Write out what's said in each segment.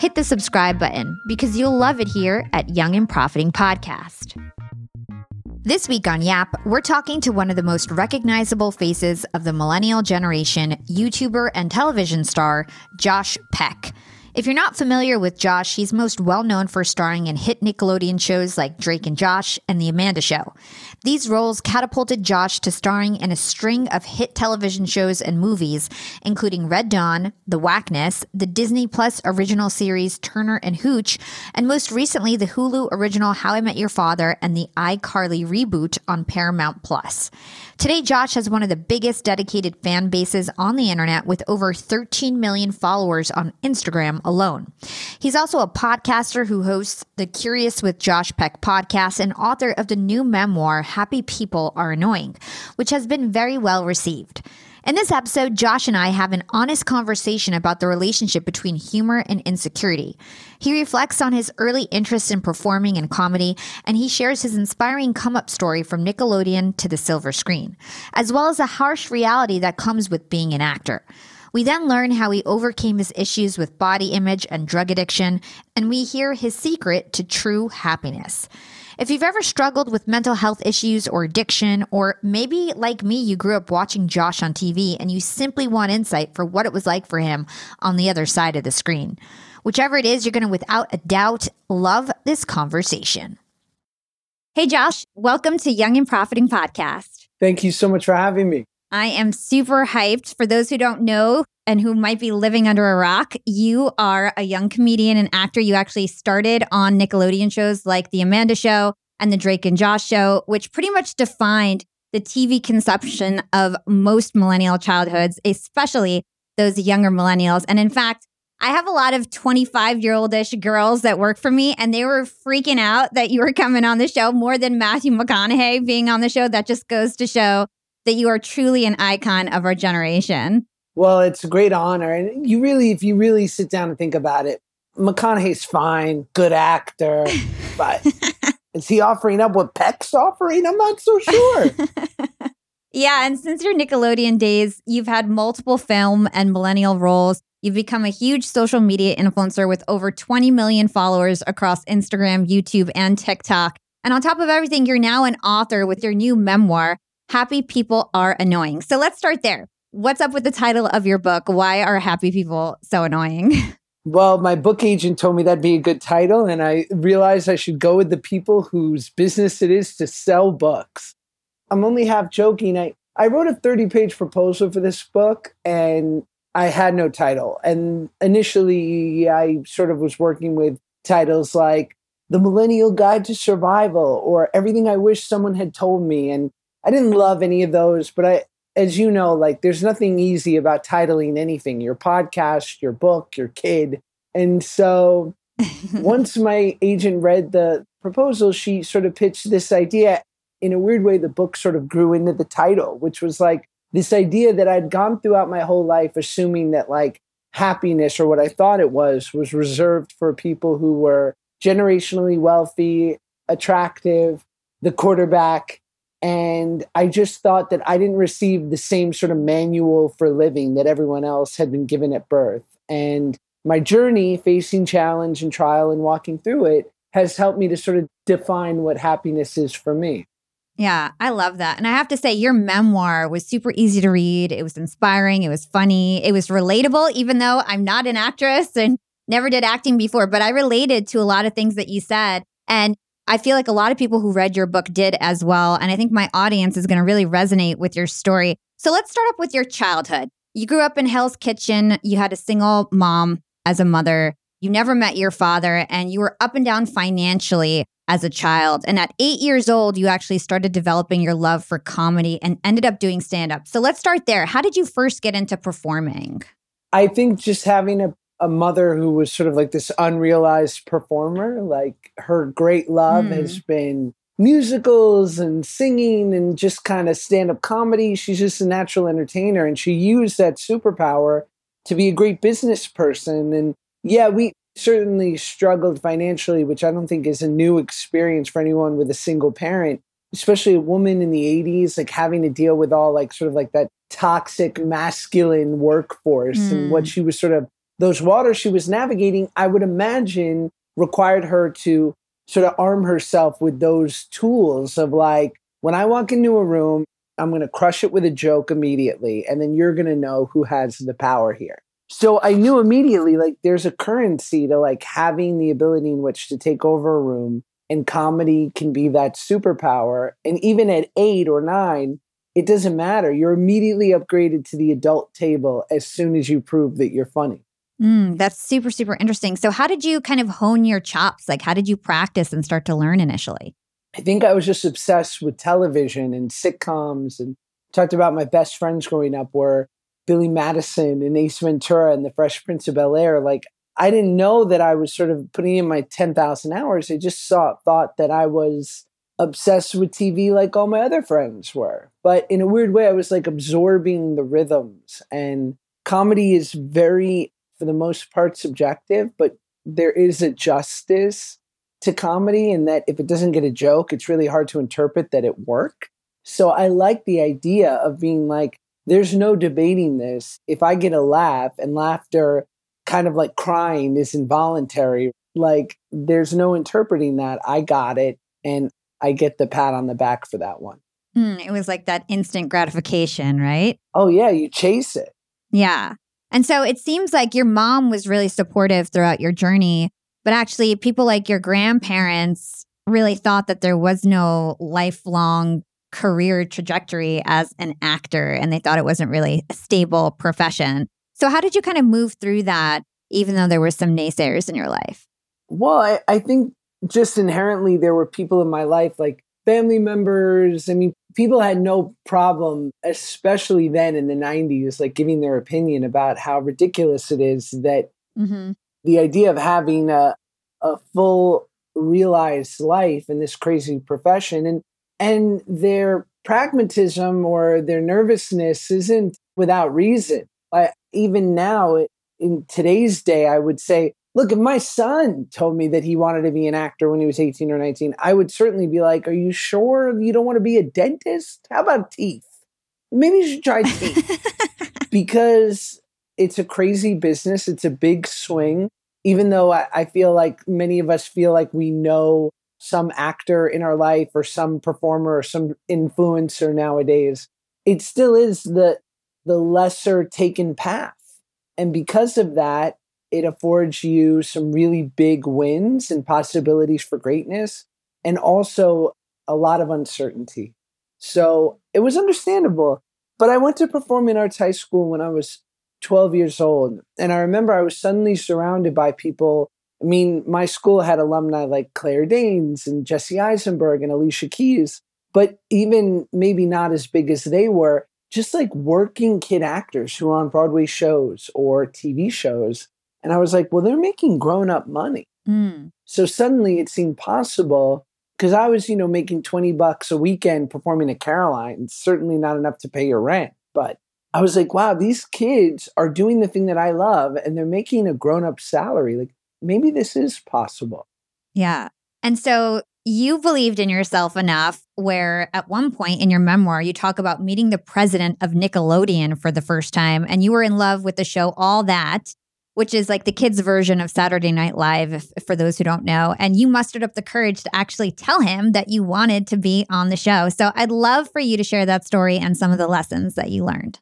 hit the subscribe button because you'll love it here at Young and Profiting Podcast. This week on Yap, we're talking to one of the most recognizable faces of the millennial generation, YouTuber and television star, Josh Peck. If you're not familiar with Josh, he's most well known for starring in hit Nickelodeon shows like Drake and Josh and The Amanda Show. These roles catapulted Josh to starring in a string of hit television shows and movies, including Red Dawn, The Wackness, the Disney Plus original series Turner and Hooch, and most recently the Hulu original How I Met Your Father and the iCarly reboot on Paramount Plus. Today, Josh has one of the biggest dedicated fan bases on the internet with over 13 million followers on Instagram alone. He's also a podcaster who hosts the Curious with Josh Peck podcast and author of the new memoir, Happy People Are Annoying, which has been very well received. In this episode, Josh and I have an honest conversation about the relationship between humor and insecurity. He reflects on his early interest in performing and comedy, and he shares his inspiring come up story from Nickelodeon to the silver screen, as well as the harsh reality that comes with being an actor. We then learn how he overcame his issues with body image and drug addiction, and we hear his secret to true happiness. If you've ever struggled with mental health issues or addiction, or maybe like me, you grew up watching Josh on TV and you simply want insight for what it was like for him on the other side of the screen. Whichever it is, you're going to without a doubt love this conversation. Hey, Josh, welcome to Young and Profiting Podcast. Thank you so much for having me. I am super hyped. For those who don't know and who might be living under a rock, you are a young comedian and actor. You actually started on Nickelodeon shows like The Amanda Show and The Drake and Josh Show, which pretty much defined the TV consumption of most millennial childhoods, especially those younger millennials. And in fact, I have a lot of 25 year oldish girls that work for me, and they were freaking out that you were coming on the show more than Matthew McConaughey being on the show. That just goes to show that you are truly an icon of our generation. Well, it's a great honor. And you really, if you really sit down and think about it, McConaughey's fine, good actor, but is he offering up what Peck's offering? I'm not so sure. yeah. And since your Nickelodeon days, you've had multiple film and millennial roles. You've become a huge social media influencer with over 20 million followers across Instagram, YouTube, and TikTok. And on top of everything, you're now an author with your new memoir, Happy People Are Annoying. So let's start there. What's up with the title of your book? Why are happy people so annoying? Well, my book agent told me that'd be a good title, and I realized I should go with the people whose business it is to sell books. I'm only half joking. I, I wrote a 30 page proposal for this book, and I had no title. And initially, I sort of was working with titles like The Millennial Guide to Survival or Everything I Wish Someone Had Told Me. And I didn't love any of those, but I, as you know, like there's nothing easy about titling anything your podcast, your book, your kid. And so once my agent read the proposal, she sort of pitched this idea. In a weird way, the book sort of grew into the title, which was like this idea that I'd gone throughout my whole life assuming that like happiness or what I thought it was was reserved for people who were generationally wealthy, attractive, the quarterback, and I just thought that I didn't receive the same sort of manual for living that everyone else had been given at birth. And my journey facing challenge and trial and walking through it has helped me to sort of define what happiness is for me. Yeah, I love that. And I have to say, your memoir was super easy to read. It was inspiring. It was funny. It was relatable, even though I'm not an actress and never did acting before, but I related to a lot of things that you said. And I feel like a lot of people who read your book did as well. And I think my audience is going to really resonate with your story. So let's start up with your childhood. You grew up in Hell's Kitchen. You had a single mom as a mother. You never met your father, and you were up and down financially as a child. And at eight years old, you actually started developing your love for comedy and ended up doing stand up. So let's start there. How did you first get into performing? I think just having a, a mother who was sort of like this unrealized performer, like her great love mm. has been musicals and singing and just kind of stand up comedy. She's just a natural entertainer. And she used that superpower to be a great business person. And yeah, we certainly struggled financially, which I don't think is a new experience for anyone with a single parent, especially a woman in the 80s, like having to deal with all like sort of like that toxic masculine workforce mm. and what mm. she was sort of those waters she was navigating, I would imagine required her to sort of arm herself with those tools of like, when I walk into a room, I'm going to crush it with a joke immediately. And then you're going to know who has the power here. So I knew immediately, like, there's a currency to like having the ability in which to take over a room. And comedy can be that superpower. And even at eight or nine, it doesn't matter. You're immediately upgraded to the adult table as soon as you prove that you're funny. Mm, that's super, super interesting. So, how did you kind of hone your chops? Like, how did you practice and start to learn initially? I think I was just obsessed with television and sitcoms and talked about my best friends growing up were Billy Madison and Ace Ventura and the Fresh Prince of Bel Air. Like, I didn't know that I was sort of putting in my 10,000 hours. I just saw, thought that I was obsessed with TV like all my other friends were. But in a weird way, I was like absorbing the rhythms. And comedy is very for the most part subjective, but there is a justice to comedy in that if it doesn't get a joke, it's really hard to interpret that it worked. So I like the idea of being like, there's no debating this. If I get a laugh and laughter kind of like crying is involuntary, like there's no interpreting that. I got it and I get the pat on the back for that one. Mm, it was like that instant gratification, right? Oh, yeah, you chase it. Yeah. And so it seems like your mom was really supportive throughout your journey, but actually, people like your grandparents really thought that there was no lifelong career trajectory as an actor, and they thought it wasn't really a stable profession. So, how did you kind of move through that, even though there were some naysayers in your life? Well, I, I think just inherently there were people in my life like family members. I mean, people had no problem, especially then in the 90s, like giving their opinion about how ridiculous it is that mm-hmm. the idea of having a, a full realized life in this crazy profession and and their pragmatism or their nervousness isn't without reason. I, even now, in today's day, I would say Look, if my son told me that he wanted to be an actor when he was 18 or 19, I would certainly be like, Are you sure you don't want to be a dentist? How about teeth? Maybe you should try teeth. because it's a crazy business, it's a big swing. Even though I, I feel like many of us feel like we know some actor in our life or some performer or some influencer nowadays, it still is the the lesser taken path. And because of that, it affords you some really big wins and possibilities for greatness and also a lot of uncertainty. So it was understandable. But I went to performing arts high school when I was 12 years old. And I remember I was suddenly surrounded by people. I mean, my school had alumni like Claire Danes and Jesse Eisenberg and Alicia Keys, but even maybe not as big as they were, just like working kid actors who were on Broadway shows or TV shows and I was like, well, they're making grown up money. Mm. So suddenly it seemed possible because I was, you know, making 20 bucks a weekend performing at Caroline. certainly not enough to pay your rent. But I was like, wow, these kids are doing the thing that I love and they're making a grown up salary. Like maybe this is possible. Yeah. And so you believed in yourself enough where at one point in your memoir, you talk about meeting the president of Nickelodeon for the first time and you were in love with the show All That which is like the kids' version of Saturday Night Live, if, for those who don't know. And you mustered up the courage to actually tell him that you wanted to be on the show. So I'd love for you to share that story and some of the lessons that you learned.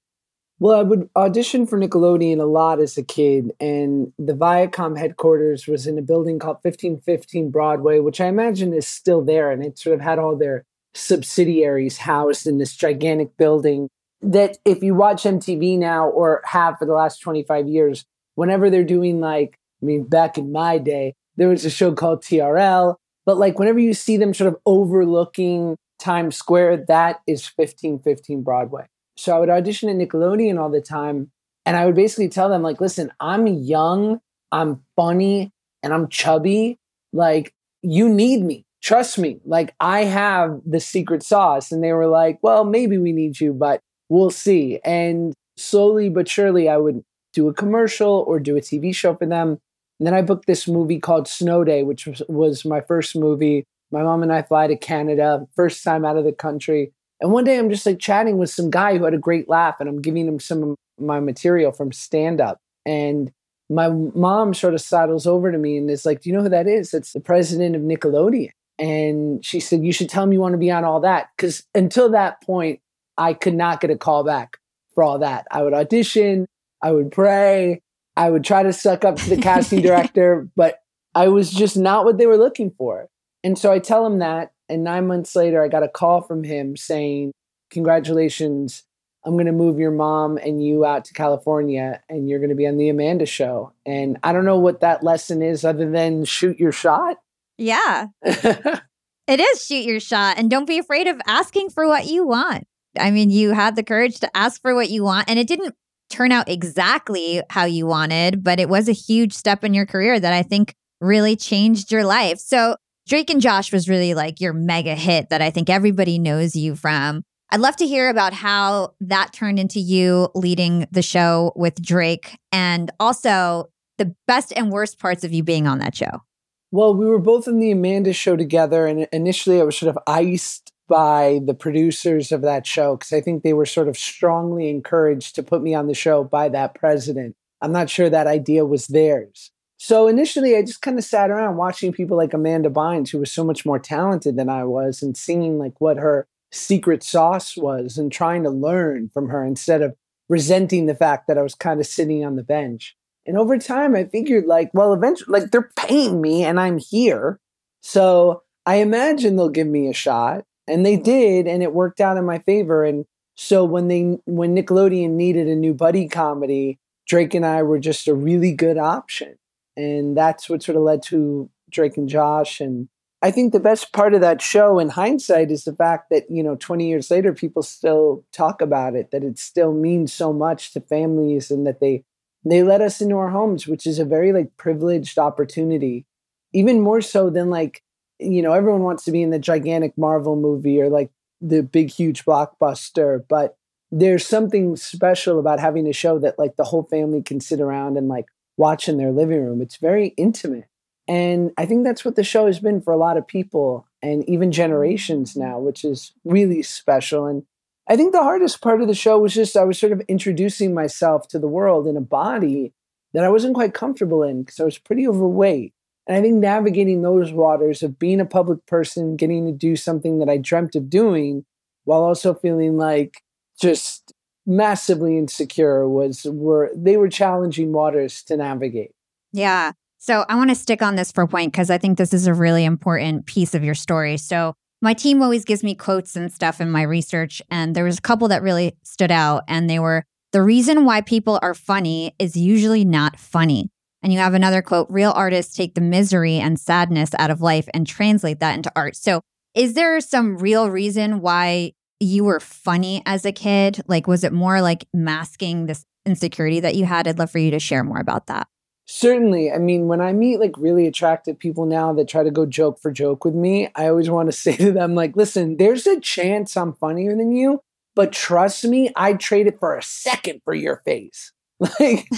Well, I would audition for Nickelodeon a lot as a kid, and the Viacom headquarters was in a building called 1515 Broadway, which I imagine is still there. And it sort of had all their subsidiaries housed in this gigantic building. That if you watch MTV now or have for the last 25 years, whenever they're doing like, I mean, back in my day, there was a show called TRL, but like whenever you see them sort of overlooking Times Square, that is 1515 Broadway. So I would audition at Nickelodeon all the time. And I would basically tell them, like, listen, I'm young, I'm funny, and I'm chubby. Like, you need me. Trust me. Like, I have the secret sauce. And they were like, well, maybe we need you, but we'll see. And slowly but surely, I would do a commercial or do a TV show for them. And then I booked this movie called Snow Day, which was, was my first movie. My mom and I fly to Canada, first time out of the country. And one day I'm just like chatting with some guy who had a great laugh, and I'm giving him some of my material from stand up. And my mom sort of sidles over to me and is like, Do you know who that is? It's the president of Nickelodeon. And she said, You should tell him you want to be on all that. Because until that point, I could not get a call back for all that. I would audition, I would pray, I would try to suck up to the casting director, but I was just not what they were looking for. And so I tell him that. And nine months later, I got a call from him saying, Congratulations, I'm going to move your mom and you out to California and you're going to be on the Amanda show. And I don't know what that lesson is other than shoot your shot. Yeah. it is shoot your shot. And don't be afraid of asking for what you want. I mean, you had the courage to ask for what you want, and it didn't turn out exactly how you wanted, but it was a huge step in your career that I think really changed your life. So, Drake and Josh was really like your mega hit that I think everybody knows you from. I'd love to hear about how that turned into you leading the show with Drake and also the best and worst parts of you being on that show. Well, we were both in the Amanda show together, and initially I was sort of iced by the producers of that show because I think they were sort of strongly encouraged to put me on the show by that president. I'm not sure that idea was theirs. So initially, I just kind of sat around watching people like Amanda Bynes, who was so much more talented than I was, and seeing like what her secret sauce was and trying to learn from her instead of resenting the fact that I was kind of sitting on the bench. And over time, I figured like, well, eventually, like they're paying me and I'm here. So I imagine they'll give me a shot. And they did, and it worked out in my favor. And so when they when Nickelodeon needed a new buddy comedy, Drake and I were just a really good option and that's what sort of led to Drake and Josh. And I think the best part of that show, in hindsight, is the fact that you know, 20 years later, people still talk about it. That it still means so much to families, and that they they let us into our homes, which is a very like privileged opportunity, even more so than like you know, everyone wants to be in the gigantic Marvel movie or like the big huge blockbuster, but there's something special about having a show that like the whole family can sit around and like watch in their living room. It's very intimate. And I think that's what the show has been for a lot of people and even generations now, which is really special. And I think the hardest part of the show was just I was sort of introducing myself to the world in a body that I wasn't quite comfortable in because I was pretty overweight. And I think navigating those waters of being a public person, getting to do something that I dreamt of doing while also feeling like just massively insecure was were they were challenging waters to navigate. Yeah. So I want to stick on this for a point because I think this is a really important piece of your story. So my team always gives me quotes and stuff in my research, and there was a couple that really stood out, and they were the reason why people are funny is usually not funny. And you have another quote real artists take the misery and sadness out of life and translate that into art. So, is there some real reason why you were funny as a kid? Like, was it more like masking this insecurity that you had? I'd love for you to share more about that. Certainly. I mean, when I meet like really attractive people now that try to go joke for joke with me, I always want to say to them, like, listen, there's a chance I'm funnier than you, but trust me, I'd trade it for a second for your face. Like,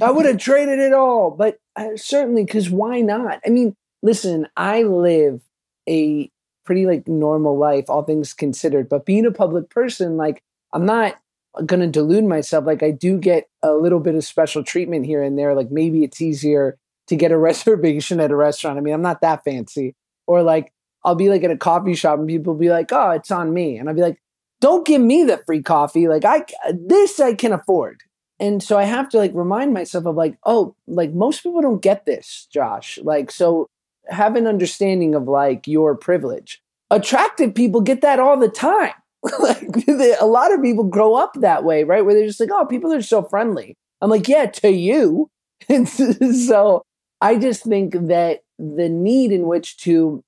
I would have traded it all, but uh, certainly, because why not? I mean, listen, I live a pretty like normal life, all things considered. But being a public person, like I'm not gonna delude myself. Like I do get a little bit of special treatment here and there. Like maybe it's easier to get a reservation at a restaurant. I mean, I'm not that fancy. Or like I'll be like at a coffee shop and people be like, "Oh, it's on me," and I'll be like, don't give me the free coffee. Like I this I can afford. And so I have to like remind myself of like, oh, like most people don't get this, Josh. Like so have an understanding of like your privilege. Attractive people get that all the time. like a lot of people grow up that way, right? Where they're just like, oh, people are so friendly. I'm like, yeah, to you. And so I just think that the need in which to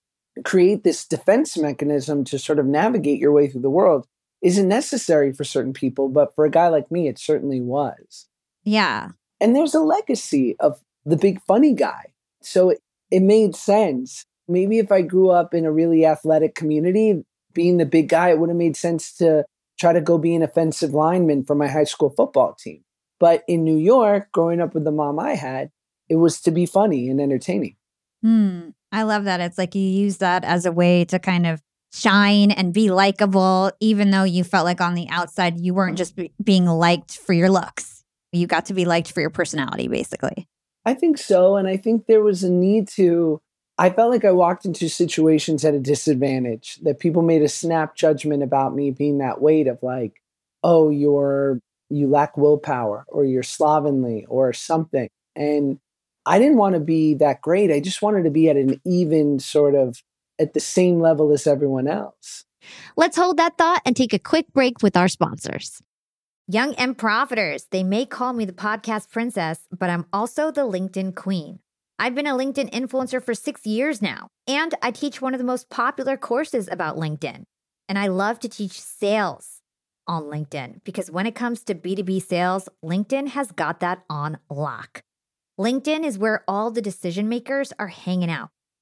create this defense mechanism to sort of navigate your way through the world isn't necessary for certain people, but for a guy like me, it certainly was. Yeah. And there's a legacy of the big funny guy. So it, it made sense. Maybe if I grew up in a really athletic community, being the big guy, it would have made sense to try to go be an offensive lineman for my high school football team. But in New York, growing up with the mom I had, it was to be funny and entertaining. Hmm. I love that. It's like you use that as a way to kind of shine and be likable, even though you felt like on the outside you weren't just be- being liked for your looks. You got to be liked for your personality, basically. I think so. And I think there was a need to, I felt like I walked into situations at a disadvantage, that people made a snap judgment about me being that weight of like, oh, you're, you lack willpower or you're slovenly or something. And I didn't want to be that great. I just wanted to be at an even sort of at the same level as everyone else. Let's hold that thought and take a quick break with our sponsors. Young and Profiters, they may call me the podcast princess, but I'm also the LinkedIn queen. I've been a LinkedIn influencer for six years now, and I teach one of the most popular courses about LinkedIn. And I love to teach sales on LinkedIn because when it comes to B2B sales, LinkedIn has got that on lock. LinkedIn is where all the decision makers are hanging out.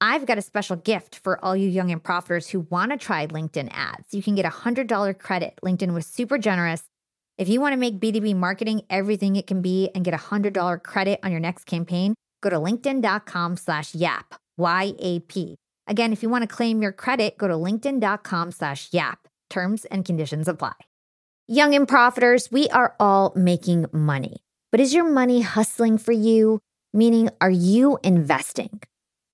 I've got a special gift for all you young and profiters who want to try LinkedIn ads. You can get a $100 credit. LinkedIn was super generous. If you want to make B2B marketing everything it can be and get a $100 credit on your next campaign, go to linkedin.com slash yap, Y-A-P. Again, if you want to claim your credit, go to linkedin.com slash yap. Terms and conditions apply. Young and profiters, we are all making money. But is your money hustling for you? Meaning, are you investing?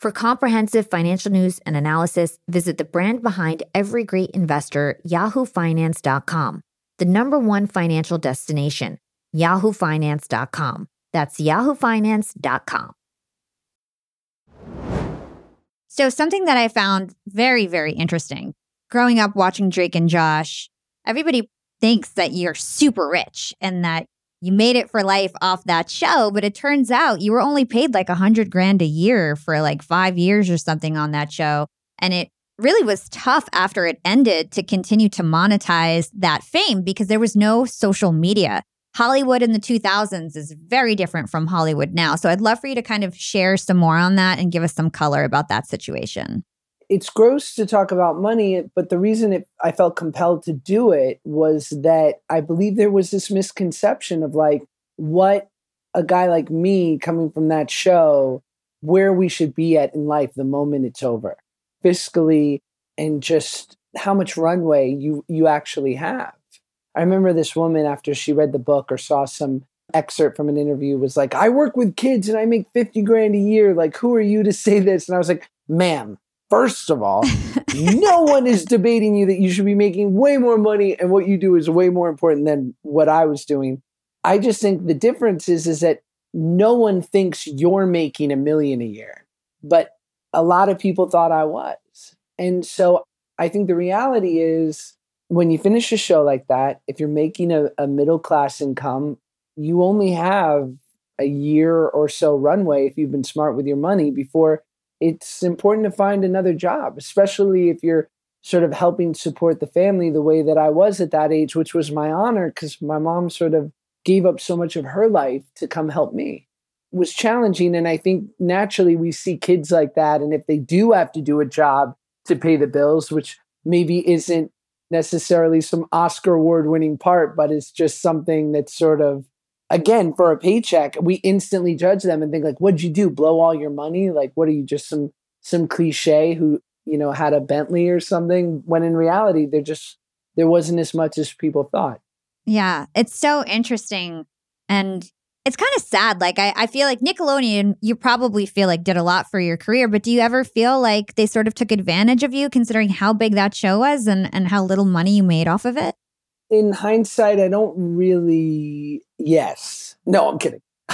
For comprehensive financial news and analysis, visit the brand behind every great investor, yahoofinance.com, the number one financial destination, yahoofinance.com. That's yahoofinance.com. So, something that I found very, very interesting growing up watching Drake and Josh, everybody thinks that you're super rich and that you made it for life off that show, but it turns out you were only paid like a hundred grand a year for like five years or something on that show. And it really was tough after it ended to continue to monetize that fame because there was no social media. Hollywood in the 2000s is very different from Hollywood now. So I'd love for you to kind of share some more on that and give us some color about that situation. It's gross to talk about money, but the reason it, I felt compelled to do it was that I believe there was this misconception of like what a guy like me coming from that show, where we should be at in life the moment it's over, fiscally, and just how much runway you you actually have. I remember this woman after she read the book or saw some excerpt from an interview was like, I work with kids and I make 50 grand a year. Like, who are you to say this? And I was like, ma'am, first of all, no one is debating you that you should be making way more money and what you do is way more important than what I was doing. I just think the difference is, is that no one thinks you're making a million a year, but a lot of people thought I was. And so I think the reality is when you finish a show like that, if you're making a, a middle class income, you only have a year or so runway if you've been smart with your money before it's important to find another job, especially if you're sort of helping support the family the way that I was at that age, which was my honor because my mom sort of gave up so much of her life to come help me. It was challenging. And I think naturally we see kids like that. And if they do have to do a job to pay the bills, which maybe isn't necessarily some Oscar award winning part, but it's just something that's sort of again for a paycheck, we instantly judge them and think like, what'd you do? Blow all your money? Like, what are you just some some cliche who, you know, had a Bentley or something? When in reality, there just there wasn't as much as people thought. Yeah. It's so interesting. And it's kind of sad. Like I, I feel like Nickelodeon, you probably feel like did a lot for your career, but do you ever feel like they sort of took advantage of you considering how big that show was and, and how little money you made off of it? In hindsight, I don't really yes. No, I'm kidding.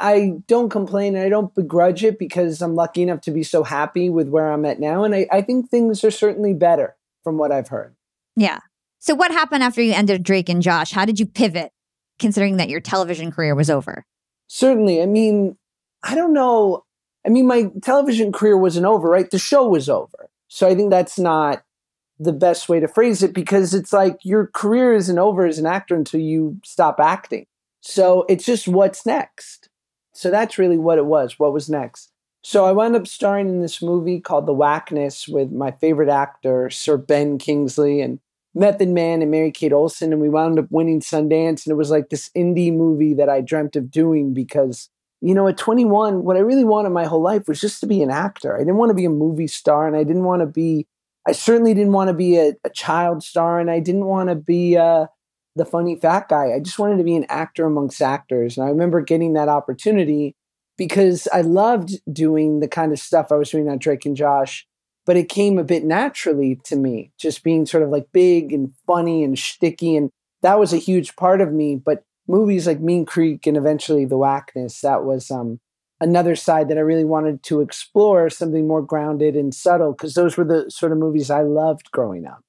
I don't complain and I don't begrudge it because I'm lucky enough to be so happy with where I'm at now. And I, I think things are certainly better from what I've heard. Yeah. So what happened after you ended Drake and Josh? How did you pivot? considering that your television career was over? Certainly. I mean, I don't know. I mean, my television career wasn't over, right? The show was over. So I think that's not the best way to phrase it because it's like your career isn't over as an actor until you stop acting. So it's just what's next. So that's really what it was. What was next? So I wound up starring in this movie called The Wackness with my favorite actor, Sir Ben Kingsley, and Method Man and Mary Kate Olsen, and we wound up winning Sundance. And it was like this indie movie that I dreamt of doing because, you know, at 21, what I really wanted my whole life was just to be an actor. I didn't want to be a movie star, and I didn't want to be, I certainly didn't want to be a, a child star, and I didn't want to be uh, the funny fat guy. I just wanted to be an actor amongst actors. And I remember getting that opportunity because I loved doing the kind of stuff I was doing on Drake and Josh but it came a bit naturally to me, just being sort of like big and funny and sticky. And that was a huge part of me. But movies like Mean Creek and eventually The Wackness, that was um, another side that I really wanted to explore, something more grounded and subtle, because those were the sort of movies I loved growing up.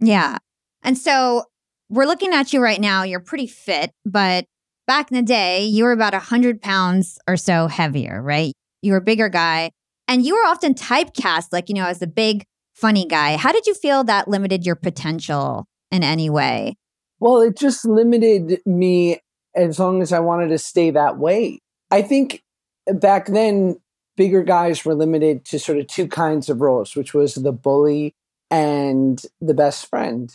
Yeah. And so we're looking at you right now. You're pretty fit, but back in the day, you were about 100 pounds or so heavier, right? You were a bigger guy. And you were often typecast, like, you know, as the big funny guy. How did you feel that limited your potential in any way? Well, it just limited me as long as I wanted to stay that way. I think back then, bigger guys were limited to sort of two kinds of roles, which was the bully and the best friend.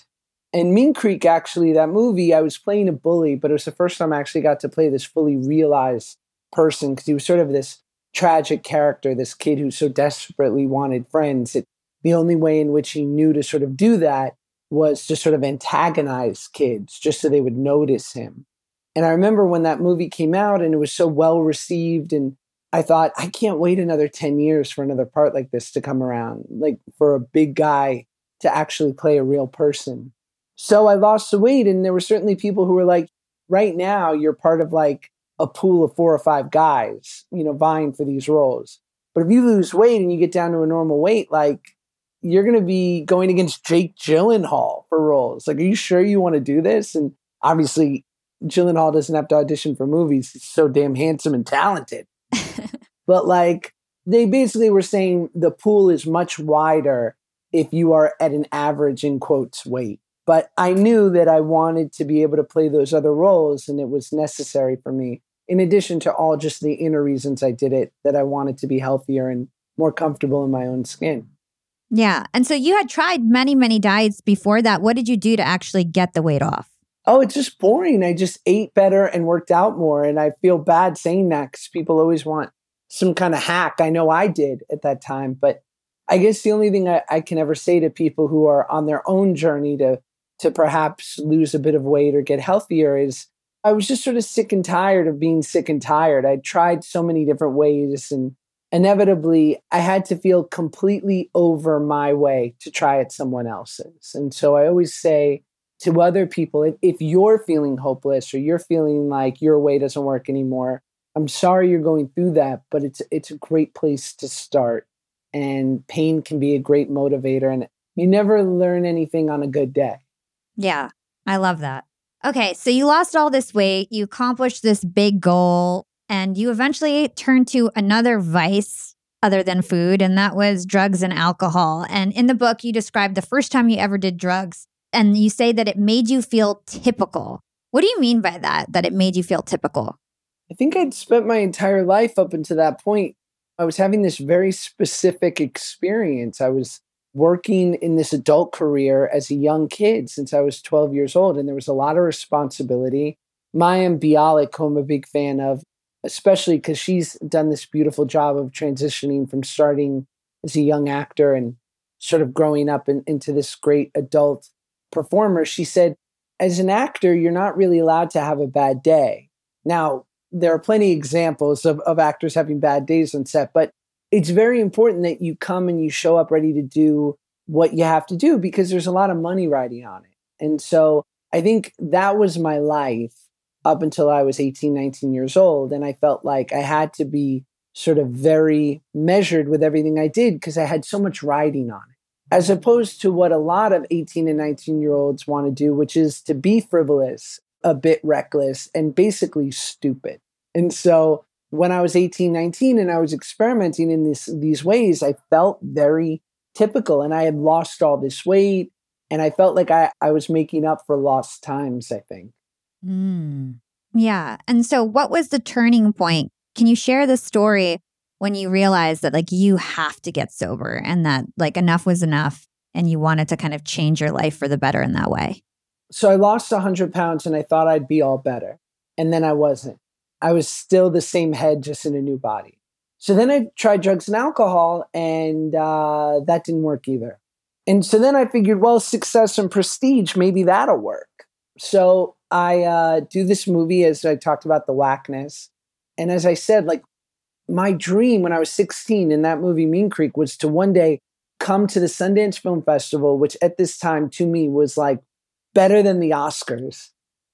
And Mean Creek, actually, that movie, I was playing a bully, but it was the first time I actually got to play this fully realized person because he was sort of this tragic character, this kid who so desperately wanted friends. It, the only way in which he knew to sort of do that was to sort of antagonize kids just so they would notice him. And I remember when that movie came out and it was so well received and I thought I can't wait another 10 years for another part like this to come around, like for a big guy to actually play a real person. So I lost the weight and there were certainly people who were like right now you're part of like a pool of four or five guys, you know, vying for these roles. But if you lose weight and you get down to a normal weight, like you're going to be going against Jake Gyllenhaal for roles. Like, are you sure you want to do this? And obviously, Gyllenhaal doesn't have to audition for movies. He's so damn handsome and talented. but like, they basically were saying the pool is much wider if you are at an average in quotes weight. But I knew that I wanted to be able to play those other roles, and it was necessary for me, in addition to all just the inner reasons I did it, that I wanted to be healthier and more comfortable in my own skin. Yeah. And so you had tried many, many diets before that. What did you do to actually get the weight off? Oh, it's just boring. I just ate better and worked out more. And I feel bad saying that because people always want some kind of hack. I know I did at that time. But I guess the only thing I, I can ever say to people who are on their own journey to to perhaps lose a bit of weight or get healthier is I was just sort of sick and tired of being sick and tired. I tried so many different ways and inevitably I had to feel completely over my way to try it someone else's. And so I always say to other people if, if you're feeling hopeless or you're feeling like your way doesn't work anymore, I'm sorry you're going through that, but it's it's a great place to start. And pain can be a great motivator and you never learn anything on a good day. Yeah, I love that. Okay, so you lost all this weight, you accomplished this big goal, and you eventually turned to another vice other than food, and that was drugs and alcohol. And in the book, you described the first time you ever did drugs, and you say that it made you feel typical. What do you mean by that, that it made you feel typical? I think I'd spent my entire life up until that point. I was having this very specific experience. I was working in this adult career as a young kid since I was 12 years old, and there was a lot of responsibility. Mayim Bialik, who I'm a big fan of, especially because she's done this beautiful job of transitioning from starting as a young actor and sort of growing up in, into this great adult performer. She said, as an actor, you're not really allowed to have a bad day. Now, there are plenty of examples of, of actors having bad days on set, but it's very important that you come and you show up ready to do what you have to do because there's a lot of money riding on it. And so I think that was my life up until I was 18, 19 years old. And I felt like I had to be sort of very measured with everything I did because I had so much riding on it, as opposed to what a lot of 18 and 19 year olds want to do, which is to be frivolous, a bit reckless, and basically stupid. And so when I was 18, 19 and I was experimenting in this, these ways, I felt very typical and I had lost all this weight and I felt like I, I was making up for lost times, I think. Mm. Yeah. And so, what was the turning point? Can you share the story when you realized that, like, you have to get sober and that, like, enough was enough and you wanted to kind of change your life for the better in that way? So, I lost 100 pounds and I thought I'd be all better. And then I wasn't. I was still the same head, just in a new body. So then I tried drugs and alcohol, and uh, that didn't work either. And so then I figured, well, success and prestige, maybe that'll work. So I uh, do this movie as I talked about the Wackness. And as I said, like my dream when I was 16 in that movie, Mean Creek, was to one day come to the Sundance Film Festival, which at this time to me was like better than the Oscars,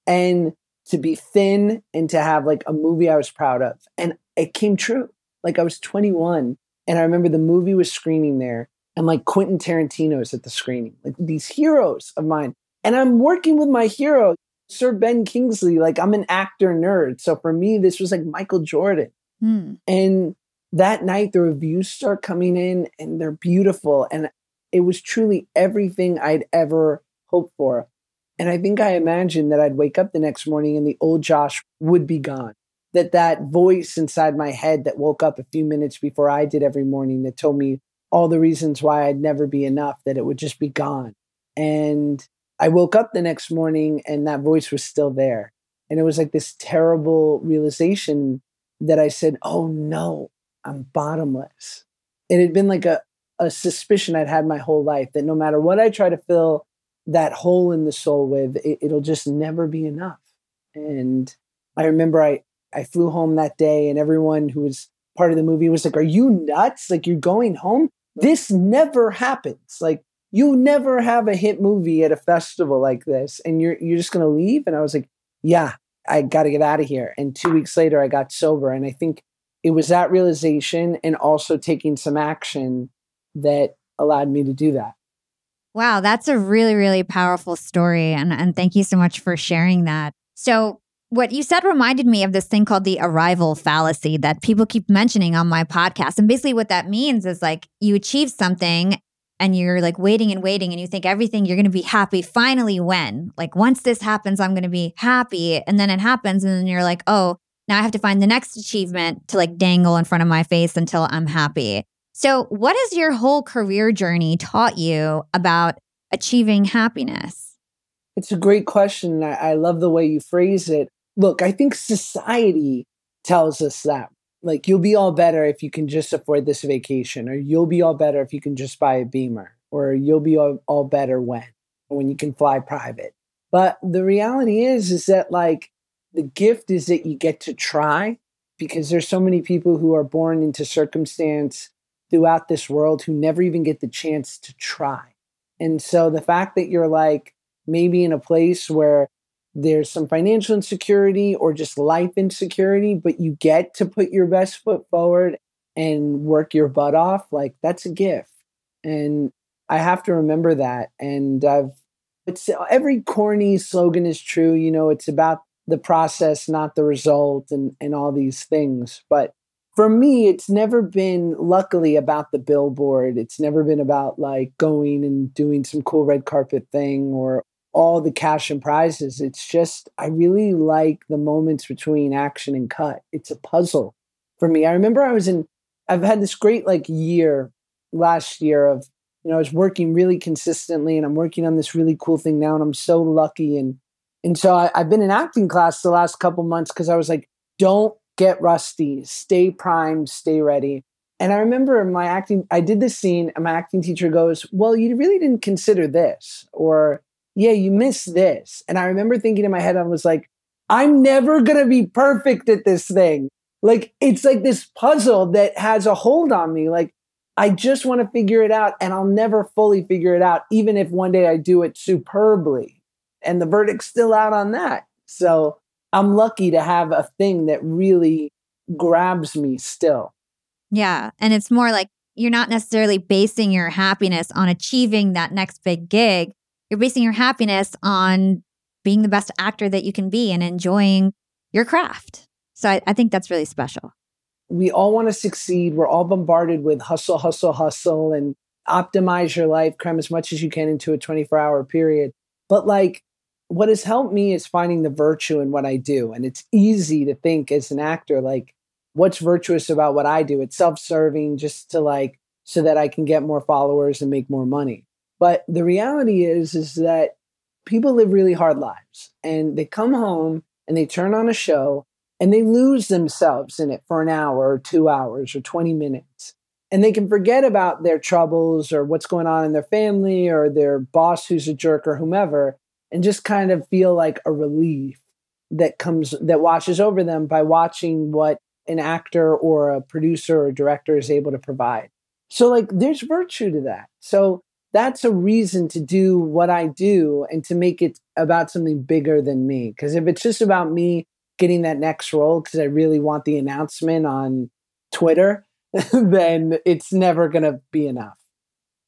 and to be thin and to have like a movie I was proud of. And it came true. Like I was 21 and I remember the movie was screening there and like Quentin Tarantino's at the screening, like these heroes of mine. And I'm working with my hero, Sir Ben Kingsley. Like I'm an actor nerd. So for me, this was like Michael Jordan. Hmm. And that night, the reviews start coming in and they're beautiful. And it was truly everything I'd ever hoped for. And I think I imagined that I'd wake up the next morning and the old Josh would be gone. That that voice inside my head that woke up a few minutes before I did every morning that told me all the reasons why I'd never be enough, that it would just be gone. And I woke up the next morning and that voice was still there. And it was like this terrible realization that I said, oh no, I'm bottomless. It had been like a, a suspicion I'd had my whole life that no matter what I try to fill that hole in the soul with, it, it'll just never be enough. And I remember I, I flew home that day and everyone who was part of the movie was like, Are you nuts? Like, you're going home? This never happens. Like, you never have a hit movie at a festival like this and you're you're just going to leave and I was like, yeah, I got to get out of here. And 2 weeks later I got sober and I think it was that realization and also taking some action that allowed me to do that. Wow, that's a really, really powerful story. And, and thank you so much for sharing that. So, what you said reminded me of this thing called the arrival fallacy that people keep mentioning on my podcast. And basically, what that means is like you achieve something and you're like waiting and waiting and you think everything you're going to be happy finally when? Like once this happens i'm going to be happy. And then it happens and then you're like oh now i have to find the next achievement to like dangle in front of my face until i'm happy. So what has your whole career journey taught you about achieving happiness? It's a great question I, I love the way you phrase it. Look i think society tells us that like you'll be all better if you can just afford this vacation or you'll be all better if you can just buy a beamer or you'll be all, all better when when you can fly private. But the reality is is that like the gift is that you get to try because there's so many people who are born into circumstance throughout this world who never even get the chance to try. And so the fact that you're like maybe in a place where there's some financial insecurity or just life insecurity, but you get to put your best foot forward and work your butt off, like that's a gift. And I have to remember that. And I've, it's every corny slogan is true. You know, it's about the process, not the result, and, and all these things. But for me, it's never been, luckily, about the billboard. It's never been about like going and doing some cool red carpet thing or all the cash and prizes. It's just, I really like the moments between action and cut. It's a puzzle for me. I remember I was in, I've had this great like year last year of, you know, I was working really consistently and I'm working on this really cool thing now and I'm so lucky. And, and so I, I've been in acting class the last couple months because I was like, don't get rusty, stay primed, stay ready. And I remember my acting, I did this scene, and my acting teacher goes, Well, you really didn't consider this, or yeah, you missed this. And I remember thinking in my head, I was like, I'm never going to be perfect at this thing. Like, it's like this puzzle that has a hold on me. Like, I just want to figure it out and I'll never fully figure it out, even if one day I do it superbly. And the verdict's still out on that. So I'm lucky to have a thing that really grabs me still. Yeah. And it's more like you're not necessarily basing your happiness on achieving that next big gig you're basing your happiness on being the best actor that you can be and enjoying your craft. So I, I think that's really special. We all want to succeed. We're all bombarded with hustle, hustle, hustle, and optimize your life, cram as much as you can into a 24 hour period. But like, what has helped me is finding the virtue in what I do. And it's easy to think as an actor, like, what's virtuous about what I do? It's self serving just to like, so that I can get more followers and make more money. But the reality is, is that people live really hard lives and they come home and they turn on a show and they lose themselves in it for an hour or two hours or 20 minutes. And they can forget about their troubles or what's going on in their family or their boss who's a jerk or whomever and just kind of feel like a relief that comes that washes over them by watching what an actor or a producer or director is able to provide. So like there's virtue to that. So that's a reason to do what I do and to make it about something bigger than me. Because if it's just about me getting that next role because I really want the announcement on Twitter, then it's never going to be enough.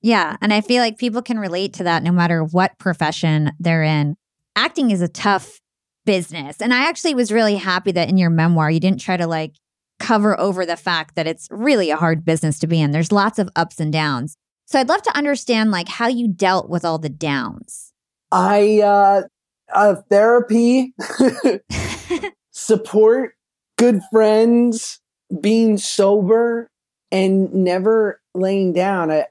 Yeah. And I feel like people can relate to that no matter what profession they're in. Acting is a tough business. And I actually was really happy that in your memoir, you didn't try to like cover over the fact that it's really a hard business to be in. There's lots of ups and downs. So I'd love to understand like how you dealt with all the downs. I uh, uh therapy, support, good friends, being sober and never laying down. I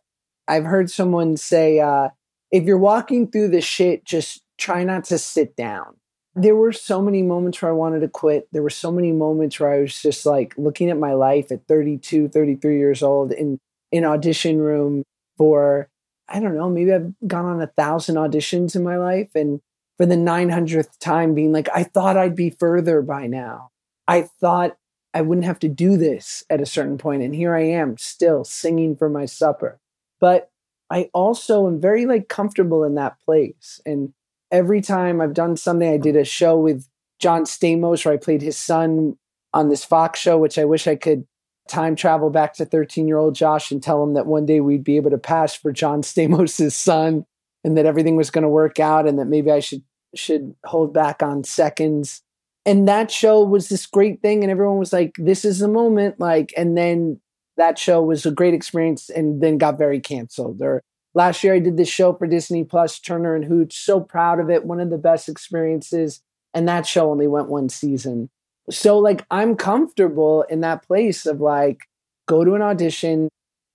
I've heard someone say uh if you're walking through the shit just try not to sit down. There were so many moments where I wanted to quit. There were so many moments where I was just like looking at my life at 32, 33 years old in an audition room for I don't know, maybe I've gone on a thousand auditions in my life. And for the 900th time, being like, I thought I'd be further by now. I thought I wouldn't have to do this at a certain point, And here I am still singing for my supper. But I also am very like comfortable in that place. And every time I've done something, I did a show with John Stamos where I played his son on this Fox show, which I wish I could time travel back to 13 year old Josh and tell him that one day we'd be able to pass for John Stamos' son and that everything was going to work out and that maybe I should should hold back on seconds. And that show was this great thing and everyone was like this is the moment like and then that show was a great experience and then got very canceled or last year I did this show for Disney Plus, Turner and Hooch. So proud of it. One of the best experiences. And that show only went one season. So, like, I'm comfortable in that place of like, go to an audition,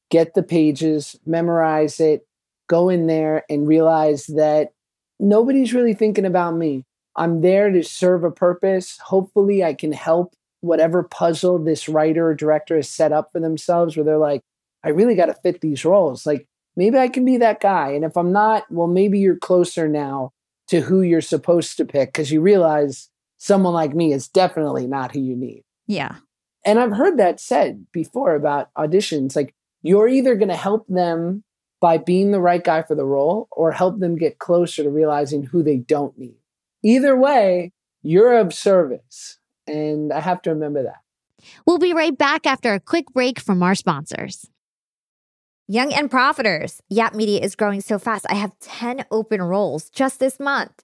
get the pages, memorize it, go in there and realize that nobody's really thinking about me. I'm there to serve a purpose. Hopefully, I can help whatever puzzle this writer or director has set up for themselves, where they're like, I really got to fit these roles. Like, maybe I can be that guy. And if I'm not, well, maybe you're closer now to who you're supposed to pick because you realize someone like me is definitely not who you need. Yeah. And I've heard that said before about auditions. Like, you're either going to help them by being the right guy for the role or help them get closer to realizing who they don't need. Either way, you're of service. And I have to remember that. We'll be right back after a quick break from our sponsors. Young and Profiters. Yap Media is growing so fast. I have 10 open roles just this month.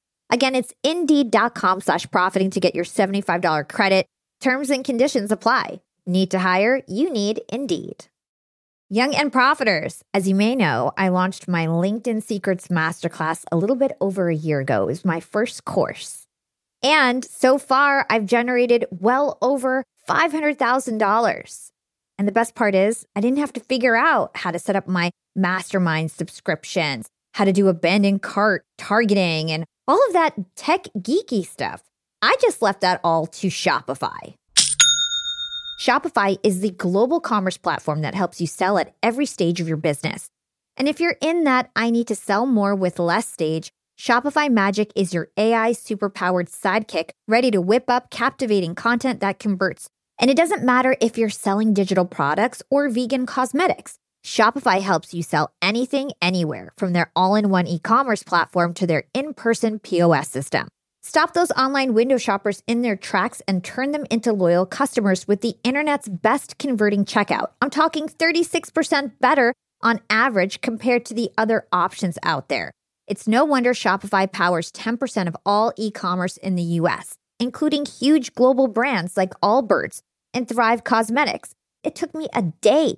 Again, it's indeed.com slash profiting to get your $75 credit. Terms and conditions apply. Need to hire? You need Indeed. Young and Profiters. As you may know, I launched my LinkedIn Secrets Masterclass a little bit over a year ago. It was my first course. And so far, I've generated well over $500,000. And the best part is, I didn't have to figure out how to set up my mastermind subscriptions, how to do abandoned cart targeting, and all of that tech geeky stuff. I just left that all to Shopify. Shopify is the global commerce platform that helps you sell at every stage of your business. And if you're in that I need to sell more with less stage, Shopify Magic is your AI superpowered sidekick ready to whip up captivating content that converts. And it doesn't matter if you're selling digital products or vegan cosmetics. Shopify helps you sell anything, anywhere, from their all in one e commerce platform to their in person POS system. Stop those online window shoppers in their tracks and turn them into loyal customers with the internet's best converting checkout. I'm talking 36% better on average compared to the other options out there. It's no wonder Shopify powers 10% of all e commerce in the US, including huge global brands like Allbirds and Thrive Cosmetics. It took me a day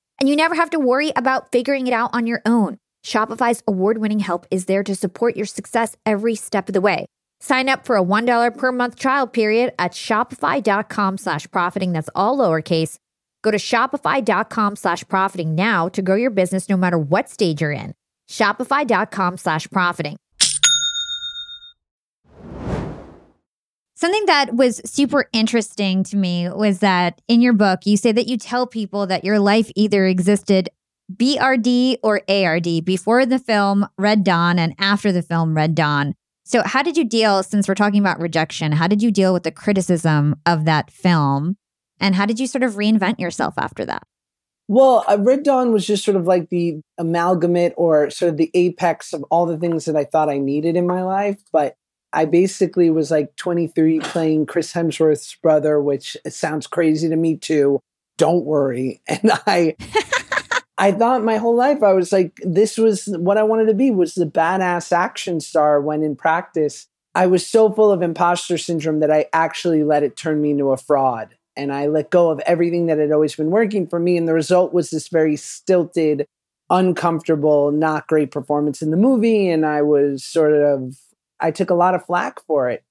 and you never have to worry about figuring it out on your own. Shopify's award winning help is there to support your success every step of the way. Sign up for a $1 per month trial period at shopify.com slash profiting. That's all lowercase. Go to shopify.com slash profiting now to grow your business no matter what stage you're in. Shopify.com slash profiting. Something that was super interesting to me was that in your book, you say that you tell people that your life either existed BRD or ARD before the film Red Dawn and after the film Red Dawn. So, how did you deal, since we're talking about rejection, how did you deal with the criticism of that film? And how did you sort of reinvent yourself after that? Well, uh, Red Dawn was just sort of like the amalgamate or sort of the apex of all the things that I thought I needed in my life. But I basically was like 23 playing Chris Hemsworth's brother, which sounds crazy to me too. Don't worry. And I I thought my whole life I was like this was what I wanted to be was the badass action star when in practice I was so full of imposter syndrome that I actually let it turn me into a fraud and I let go of everything that had always been working for me and the result was this very stilted uncomfortable not great performance in the movie and I was sort of I took a lot of flack for it.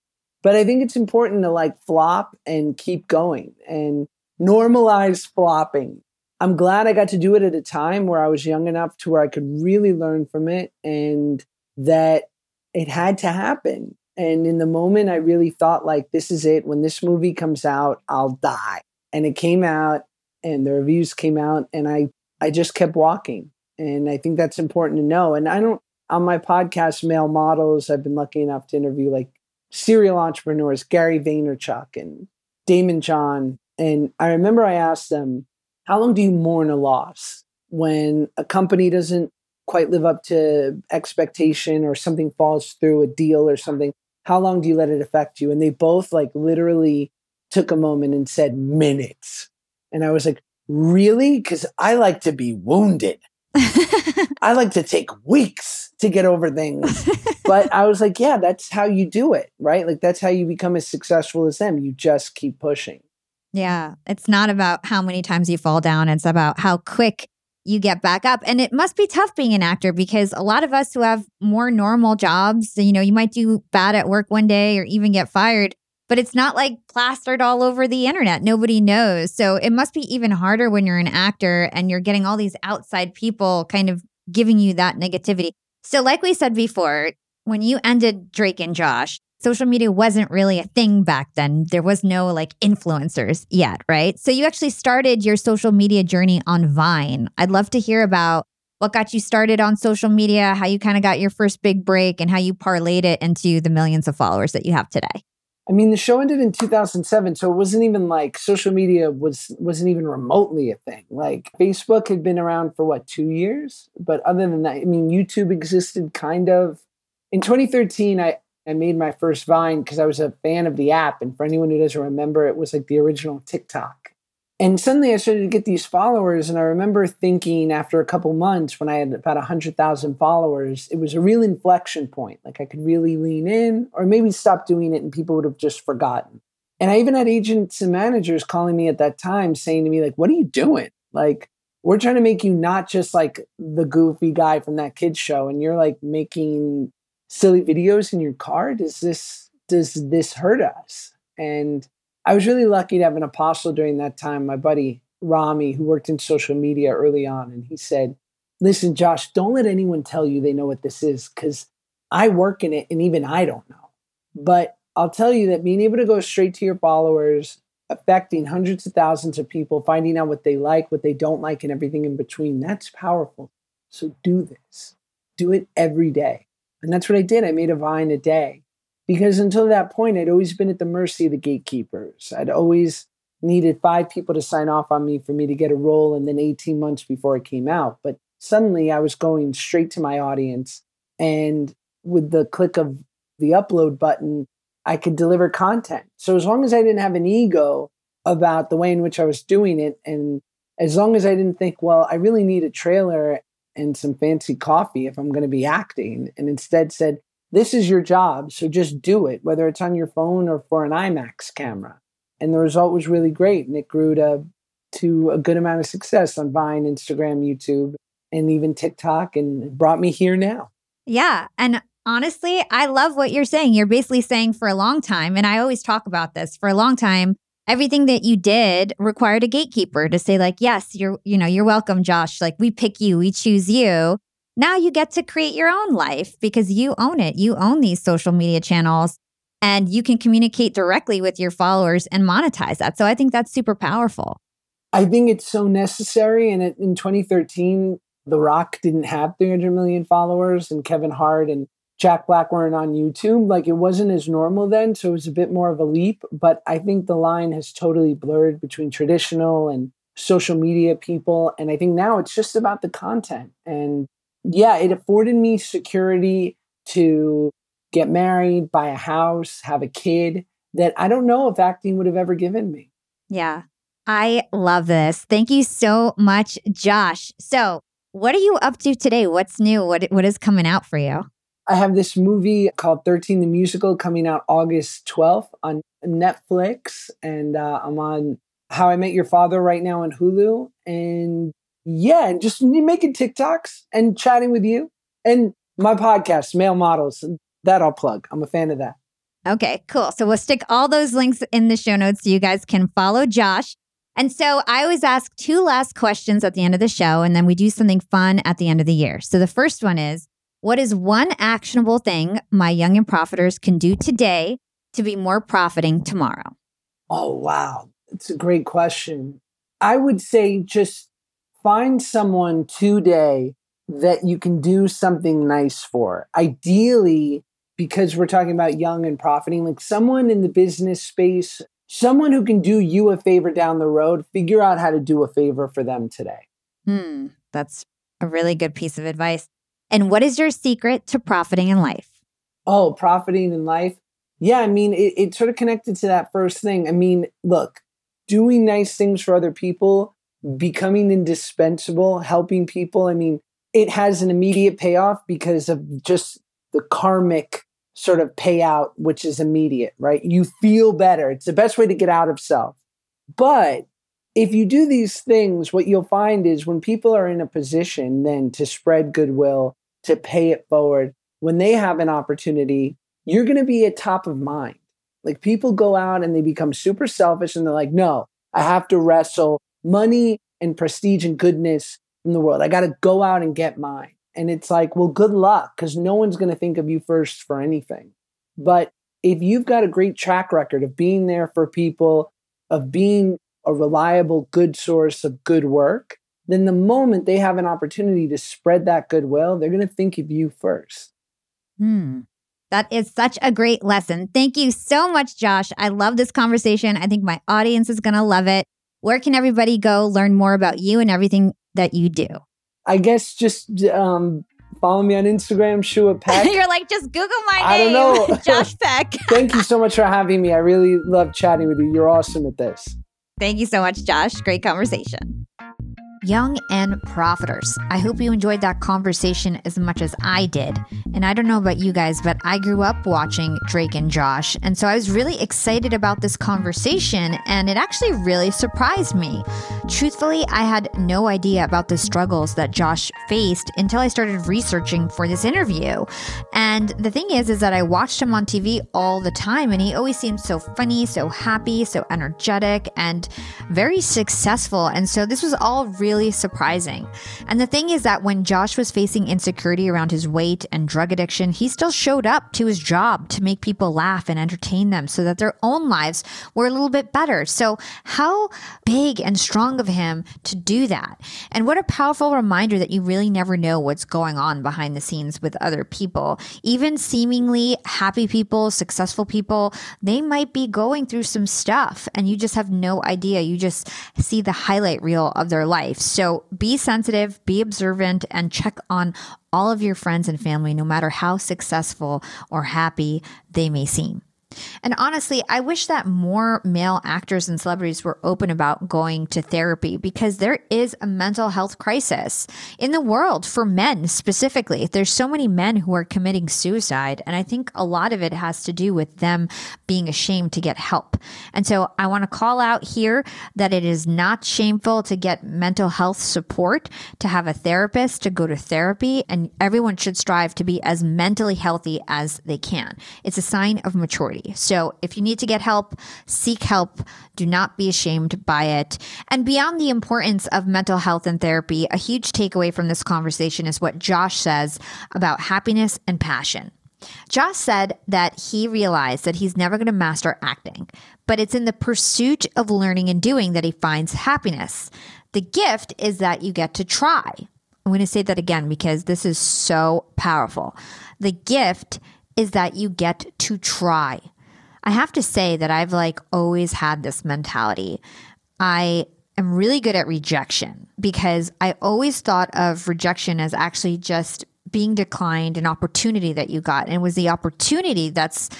But I think it's important to like flop and keep going and normalize flopping. I'm glad I got to do it at a time where I was young enough to where I could really learn from it and that it had to happen. And in the moment, I really thought, like, this is it. When this movie comes out, I'll die. And it came out and the reviews came out and I, I just kept walking. And I think that's important to know. And I don't, on my podcast, Male Models, I've been lucky enough to interview like serial entrepreneurs, Gary Vaynerchuk and Daymond John. And I remember I asked them, How long do you mourn a loss when a company doesn't quite live up to expectation or something falls through a deal or something? How long do you let it affect you? And they both like literally took a moment and said minutes. And I was like, Really? Because I like to be wounded. I like to take weeks to get over things. but I was like, yeah, that's how you do it, right? Like that's how you become as successful as them. You just keep pushing. Yeah. It's not about how many times you fall down, it's about how quick you get back up. And it must be tough being an actor because a lot of us who have more normal jobs, you know, you might do bad at work one day or even get fired, but it's not like plastered all over the internet. Nobody knows. So it must be even harder when you're an actor and you're getting all these outside people kind of giving you that negativity. So, like we said before, when you ended Drake and Josh, social media wasn't really a thing back then. There was no like influencers yet, right? So, you actually started your social media journey on Vine. I'd love to hear about what got you started on social media, how you kind of got your first big break, and how you parlayed it into the millions of followers that you have today. I mean, the show ended in 2007, so it wasn't even like social media was wasn't even remotely a thing. Like Facebook had been around for what two years, but other than that, I mean, YouTube existed kind of. In 2013, I I made my first Vine because I was a fan of the app, and for anyone who doesn't remember, it was like the original TikTok. And suddenly I started to get these followers. And I remember thinking after a couple months when I had about 100,000 followers, it was a real inflection point. Like I could really lean in or maybe stop doing it and people would have just forgotten. And I even had agents and managers calling me at that time saying to me, like, what are you doing? Like, we're trying to make you not just like the goofy guy from that kids show and you're like making silly videos in your car. Does this, does this hurt us? And I was really lucky to have an apostle during that time, my buddy Rami, who worked in social media early on. And he said, Listen, Josh, don't let anyone tell you they know what this is because I work in it and even I don't know. But I'll tell you that being able to go straight to your followers, affecting hundreds of thousands of people, finding out what they like, what they don't like, and everything in between, that's powerful. So do this. Do it every day. And that's what I did. I made a vine a day because until that point, I'd always been at the mercy of the gatekeepers. I'd always needed five people to sign off on me for me to get a role, and then 18 months before it came out. But suddenly I was going straight to my audience, and with the click of the upload button, I could deliver content. So as long as I didn't have an ego about the way in which I was doing it, and as long as I didn't think, well, I really need a trailer and some fancy coffee if I'm going to be acting, and instead said, this is your job, so just do it, whether it's on your phone or for an IMAX camera. And the result was really great, and it grew to to a good amount of success on Vine, Instagram, YouTube, and even TikTok, and brought me here now. Yeah, and honestly, I love what you're saying. You're basically saying for a long time, and I always talk about this for a long time. everything that you did required a gatekeeper to say like, yes, you're, you know, you're welcome, Josh. Like we pick you, we choose you. Now you get to create your own life because you own it. You own these social media channels and you can communicate directly with your followers and monetize that. So I think that's super powerful. I think it's so necessary. And in 2013, The Rock didn't have 300 million followers, and Kevin Hart and Jack Black weren't on YouTube. Like it wasn't as normal then. So it was a bit more of a leap. But I think the line has totally blurred between traditional and social media people. And I think now it's just about the content. And yeah, it afforded me security to get married, buy a house, have a kid that I don't know if acting would have ever given me. Yeah. I love this. Thank you so much, Josh. So, what are you up to today? What's new? What what is coming out for you? I have this movie called 13 the Musical coming out August 12th on Netflix and uh, I'm on How I Met Your Father right now on Hulu and yeah, and just making TikToks and chatting with you and my podcast, Male Models. That I'll plug. I'm a fan of that. Okay, cool. So we'll stick all those links in the show notes so you guys can follow Josh. And so I always ask two last questions at the end of the show, and then we do something fun at the end of the year. So the first one is What is one actionable thing my young and profiters can do today to be more profiting tomorrow? Oh, wow. It's a great question. I would say just find someone today that you can do something nice for. Ideally, because we're talking about young and profiting, like someone in the business space, someone who can do you a favor down the road, figure out how to do a favor for them today. Hmm, that's a really good piece of advice. And what is your secret to profiting in life? Oh, profiting in life? Yeah, I mean, it, it's sort of connected to that first thing. I mean, look, doing nice things for other people becoming indispensable, helping people. I mean, it has an immediate payoff because of just the karmic sort of payout, which is immediate, right? You feel better. It's the best way to get out of self. But if you do these things, what you'll find is when people are in a position then to spread goodwill, to pay it forward, when they have an opportunity, you're going to be at top of mind. Like people go out and they become super selfish and they're like, no, I have to wrestle money and prestige and goodness from the world. I got to go out and get mine. And it's like, well, good luck because no one's going to think of you first for anything. But if you've got a great track record of being there for people, of being a reliable, good source of good work, then the moment they have an opportunity to spread that goodwill, they're going to think of you first. Hmm. That is such a great lesson. Thank you so much, Josh. I love this conversation. I think my audience is going to love it. Where can everybody go learn more about you and everything that you do? I guess just um, follow me on Instagram, Shua Peck. You're like, just Google my I name. don't know. Josh Peck. Thank you so much for having me. I really love chatting with you. You're awesome at this. Thank you so much, Josh. Great conversation young and profiters. I hope you enjoyed that conversation as much as I did. And I don't know about you guys, but I grew up watching Drake and Josh. And so I was really excited about this conversation, and it actually really surprised me. Truthfully, I had no idea about the struggles that Josh faced until I started researching for this interview. And the thing is, is that I watched him on TV all the time, and he always seemed so funny, so happy, so energetic, and very successful. And so this was all really really surprising. And the thing is that when Josh was facing insecurity around his weight and drug addiction, he still showed up to his job to make people laugh and entertain them so that their own lives were a little bit better. So, how big and strong of him to do that. And what a powerful reminder that you really never know what's going on behind the scenes with other people. Even seemingly happy people, successful people, they might be going through some stuff and you just have no idea. You just see the highlight reel of their life. So be sensitive, be observant, and check on all of your friends and family, no matter how successful or happy they may seem. And honestly, I wish that more male actors and celebrities were open about going to therapy because there is a mental health crisis in the world for men specifically. There's so many men who are committing suicide. And I think a lot of it has to do with them being ashamed to get help. And so I want to call out here that it is not shameful to get mental health support, to have a therapist, to go to therapy. And everyone should strive to be as mentally healthy as they can. It's a sign of maturity. So if you need to get help, seek help. Do not be ashamed by it. And beyond the importance of mental health and therapy, a huge takeaway from this conversation is what Josh says about happiness and passion. Josh said that he realized that he's never going to master acting, but it's in the pursuit of learning and doing that he finds happiness. The gift is that you get to try. I'm going to say that again because this is so powerful. The gift is that you get to try. I have to say that I've like always had this mentality. I am really good at rejection because I always thought of rejection as actually just being declined an opportunity that you got. And it was the opportunity that's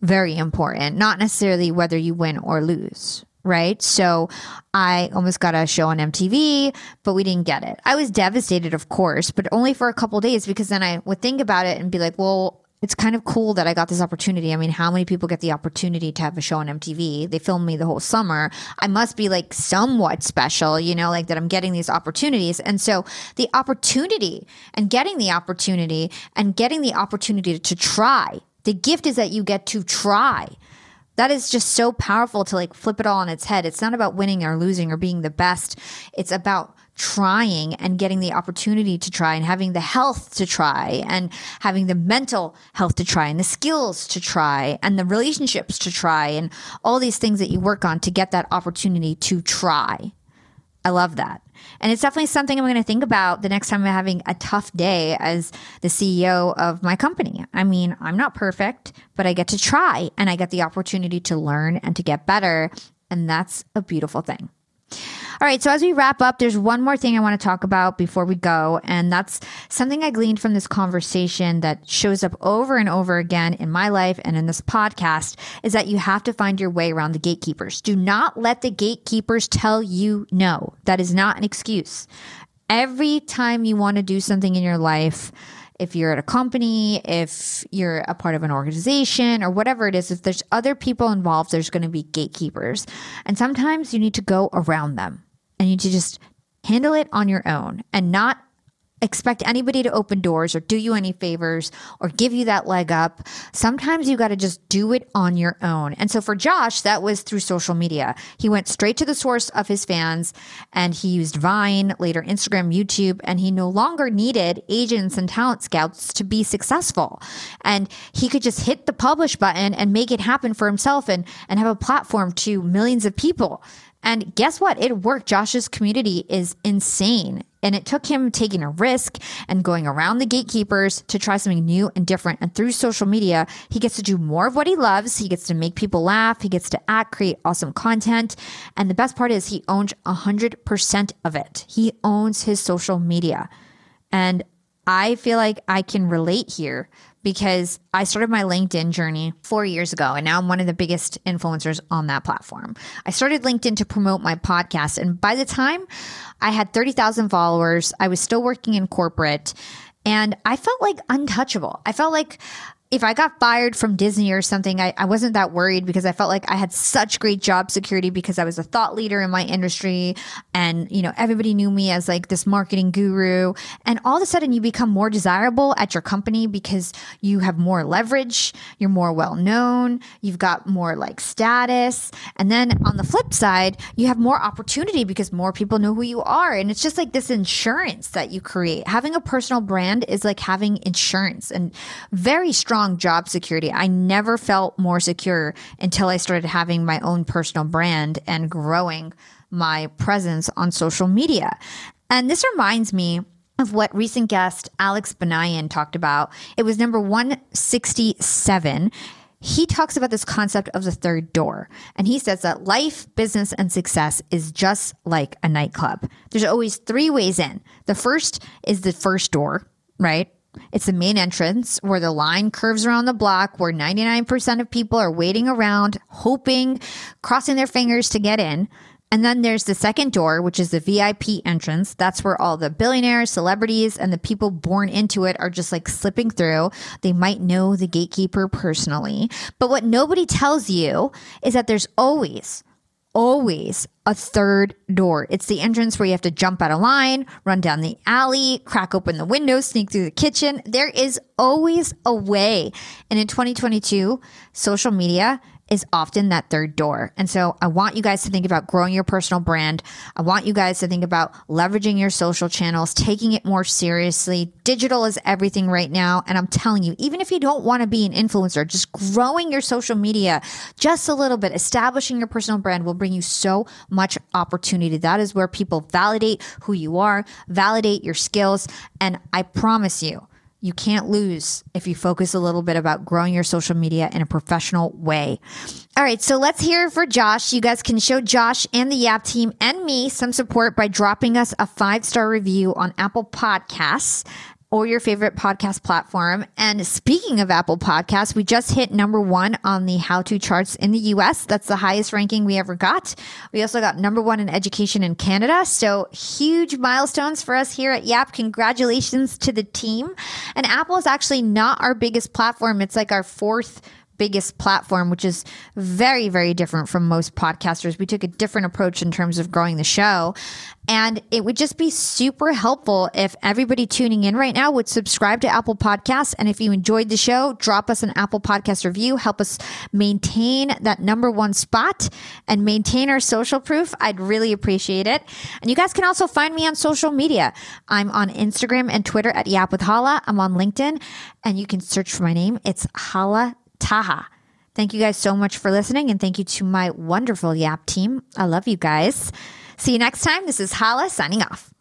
very important, not necessarily whether you win or lose. Right. So I almost got a show on MTV, but we didn't get it. I was devastated, of course, but only for a couple days because then I would think about it and be like, well, it's kind of cool that I got this opportunity. I mean, how many people get the opportunity to have a show on MTV? They filmed me the whole summer. I must be like somewhat special, you know, like that I'm getting these opportunities. And so the opportunity and getting the opportunity and getting the opportunity to try, the gift is that you get to try. That is just so powerful to like flip it all on its head. It's not about winning or losing or being the best. It's about trying and getting the opportunity to try and having the health to try and having the mental health to try and the skills to try and the relationships to try and all these things that you work on to get that opportunity to try. I love that. And it's definitely something I'm going to think about the next time I'm having a tough day as the CEO of my company. I mean, I'm not perfect, but I get to try and I get the opportunity to learn and to get better. And that's a beautiful thing. All right, so as we wrap up, there's one more thing I want to talk about before we go, and that's something I gleaned from this conversation that shows up over and over again in my life and in this podcast is that you have to find your way around the gatekeepers. Do not let the gatekeepers tell you no. That is not an excuse. Every time you want to do something in your life, if you're at a company, if you're a part of an organization or whatever it is, if there's other people involved, there's going to be gatekeepers. And sometimes you need to go around them and you to just handle it on your own and not expect anybody to open doors or do you any favors or give you that leg up. Sometimes you got to just do it on your own. And so for Josh, that was through social media. He went straight to the source of his fans and he used Vine, later Instagram, YouTube, and he no longer needed agents and talent scouts to be successful. And he could just hit the publish button and make it happen for himself and, and have a platform to millions of people. And guess what? It worked. Josh's community is insane. And it took him taking a risk and going around the gatekeepers to try something new and different. And through social media, he gets to do more of what he loves. He gets to make people laugh. He gets to act, create awesome content. And the best part is he owns 100% of it. He owns his social media. And I feel like I can relate here because I started my LinkedIn journey four years ago, and now I'm one of the biggest influencers on that platform. I started LinkedIn to promote my podcast, and by the time I had 30,000 followers, I was still working in corporate. And I felt like untouchable. I felt like if I got fired from Disney or something, I, I wasn't that worried because I felt like I had such great job security because I was a thought leader in my industry and, you know, everybody knew me as like this marketing guru. And all of a sudden you become more desirable at your company because you have more leverage, you're more well known, you've got more like status. And then on the flip side, you have more opportunity because more people know who you are. And it's just like this insurance that you create. Having a personal brand is like having insurance and very strong strong job security. I never felt more secure until I started having my own personal brand and growing my presence on social media. And this reminds me of what recent guest Alex Banayan talked about. It was number 167 he talks about this concept of the third door. And he says that life, business, and success is just like a nightclub. There's always three ways in. The first is the first door, right? It's the main entrance where the line curves around the block, where 99% of people are waiting around, hoping, crossing their fingers to get in. And then there's the second door, which is the VIP entrance. That's where all the billionaires, celebrities, and the people born into it are just like slipping through. They might know the gatekeeper personally. But what nobody tells you is that there's always, always a third door. It's the entrance where you have to jump out of line, run down the alley, crack open the window, sneak through the kitchen. There is always a way. And in 2022, social media is often that third door. And so I want you guys to think about growing your personal brand. I want you guys to think about leveraging your social channels, taking it more seriously. Digital is everything right now. And I'm telling you, even if you don't want to be an influencer, just growing your social media just a little bit, establishing your personal brand will bring you so much opportunity. That is where people validate who you are, validate your skills. And I promise you, you can't lose if you focus a little bit about growing your social media in a professional way. All right, so let's hear for Josh. You guys can show Josh and the Yap team and me some support by dropping us a five star review on Apple Podcasts or your favorite podcast platform. And speaking of Apple Podcasts, we just hit number one on the how to charts in the US. That's the highest ranking we ever got. We also got number one in education in Canada. So huge milestones for us here at Yap. Congratulations to the team. And Apple is actually not our biggest platform. It's like our fourth biggest platform, which is very, very different from most podcasters. We took a different approach in terms of growing the show. And it would just be super helpful if everybody tuning in right now would subscribe to Apple Podcasts. And if you enjoyed the show, drop us an Apple Podcast review. Help us maintain that number one spot and maintain our social proof. I'd really appreciate it. And you guys can also find me on social media. I'm on Instagram and Twitter at Yap with Hala. I'm on LinkedIn and you can search for my name. It's Hala Taha. Thank you guys so much for listening, and thank you to my wonderful Yap team. I love you guys. See you next time. This is Hala signing off.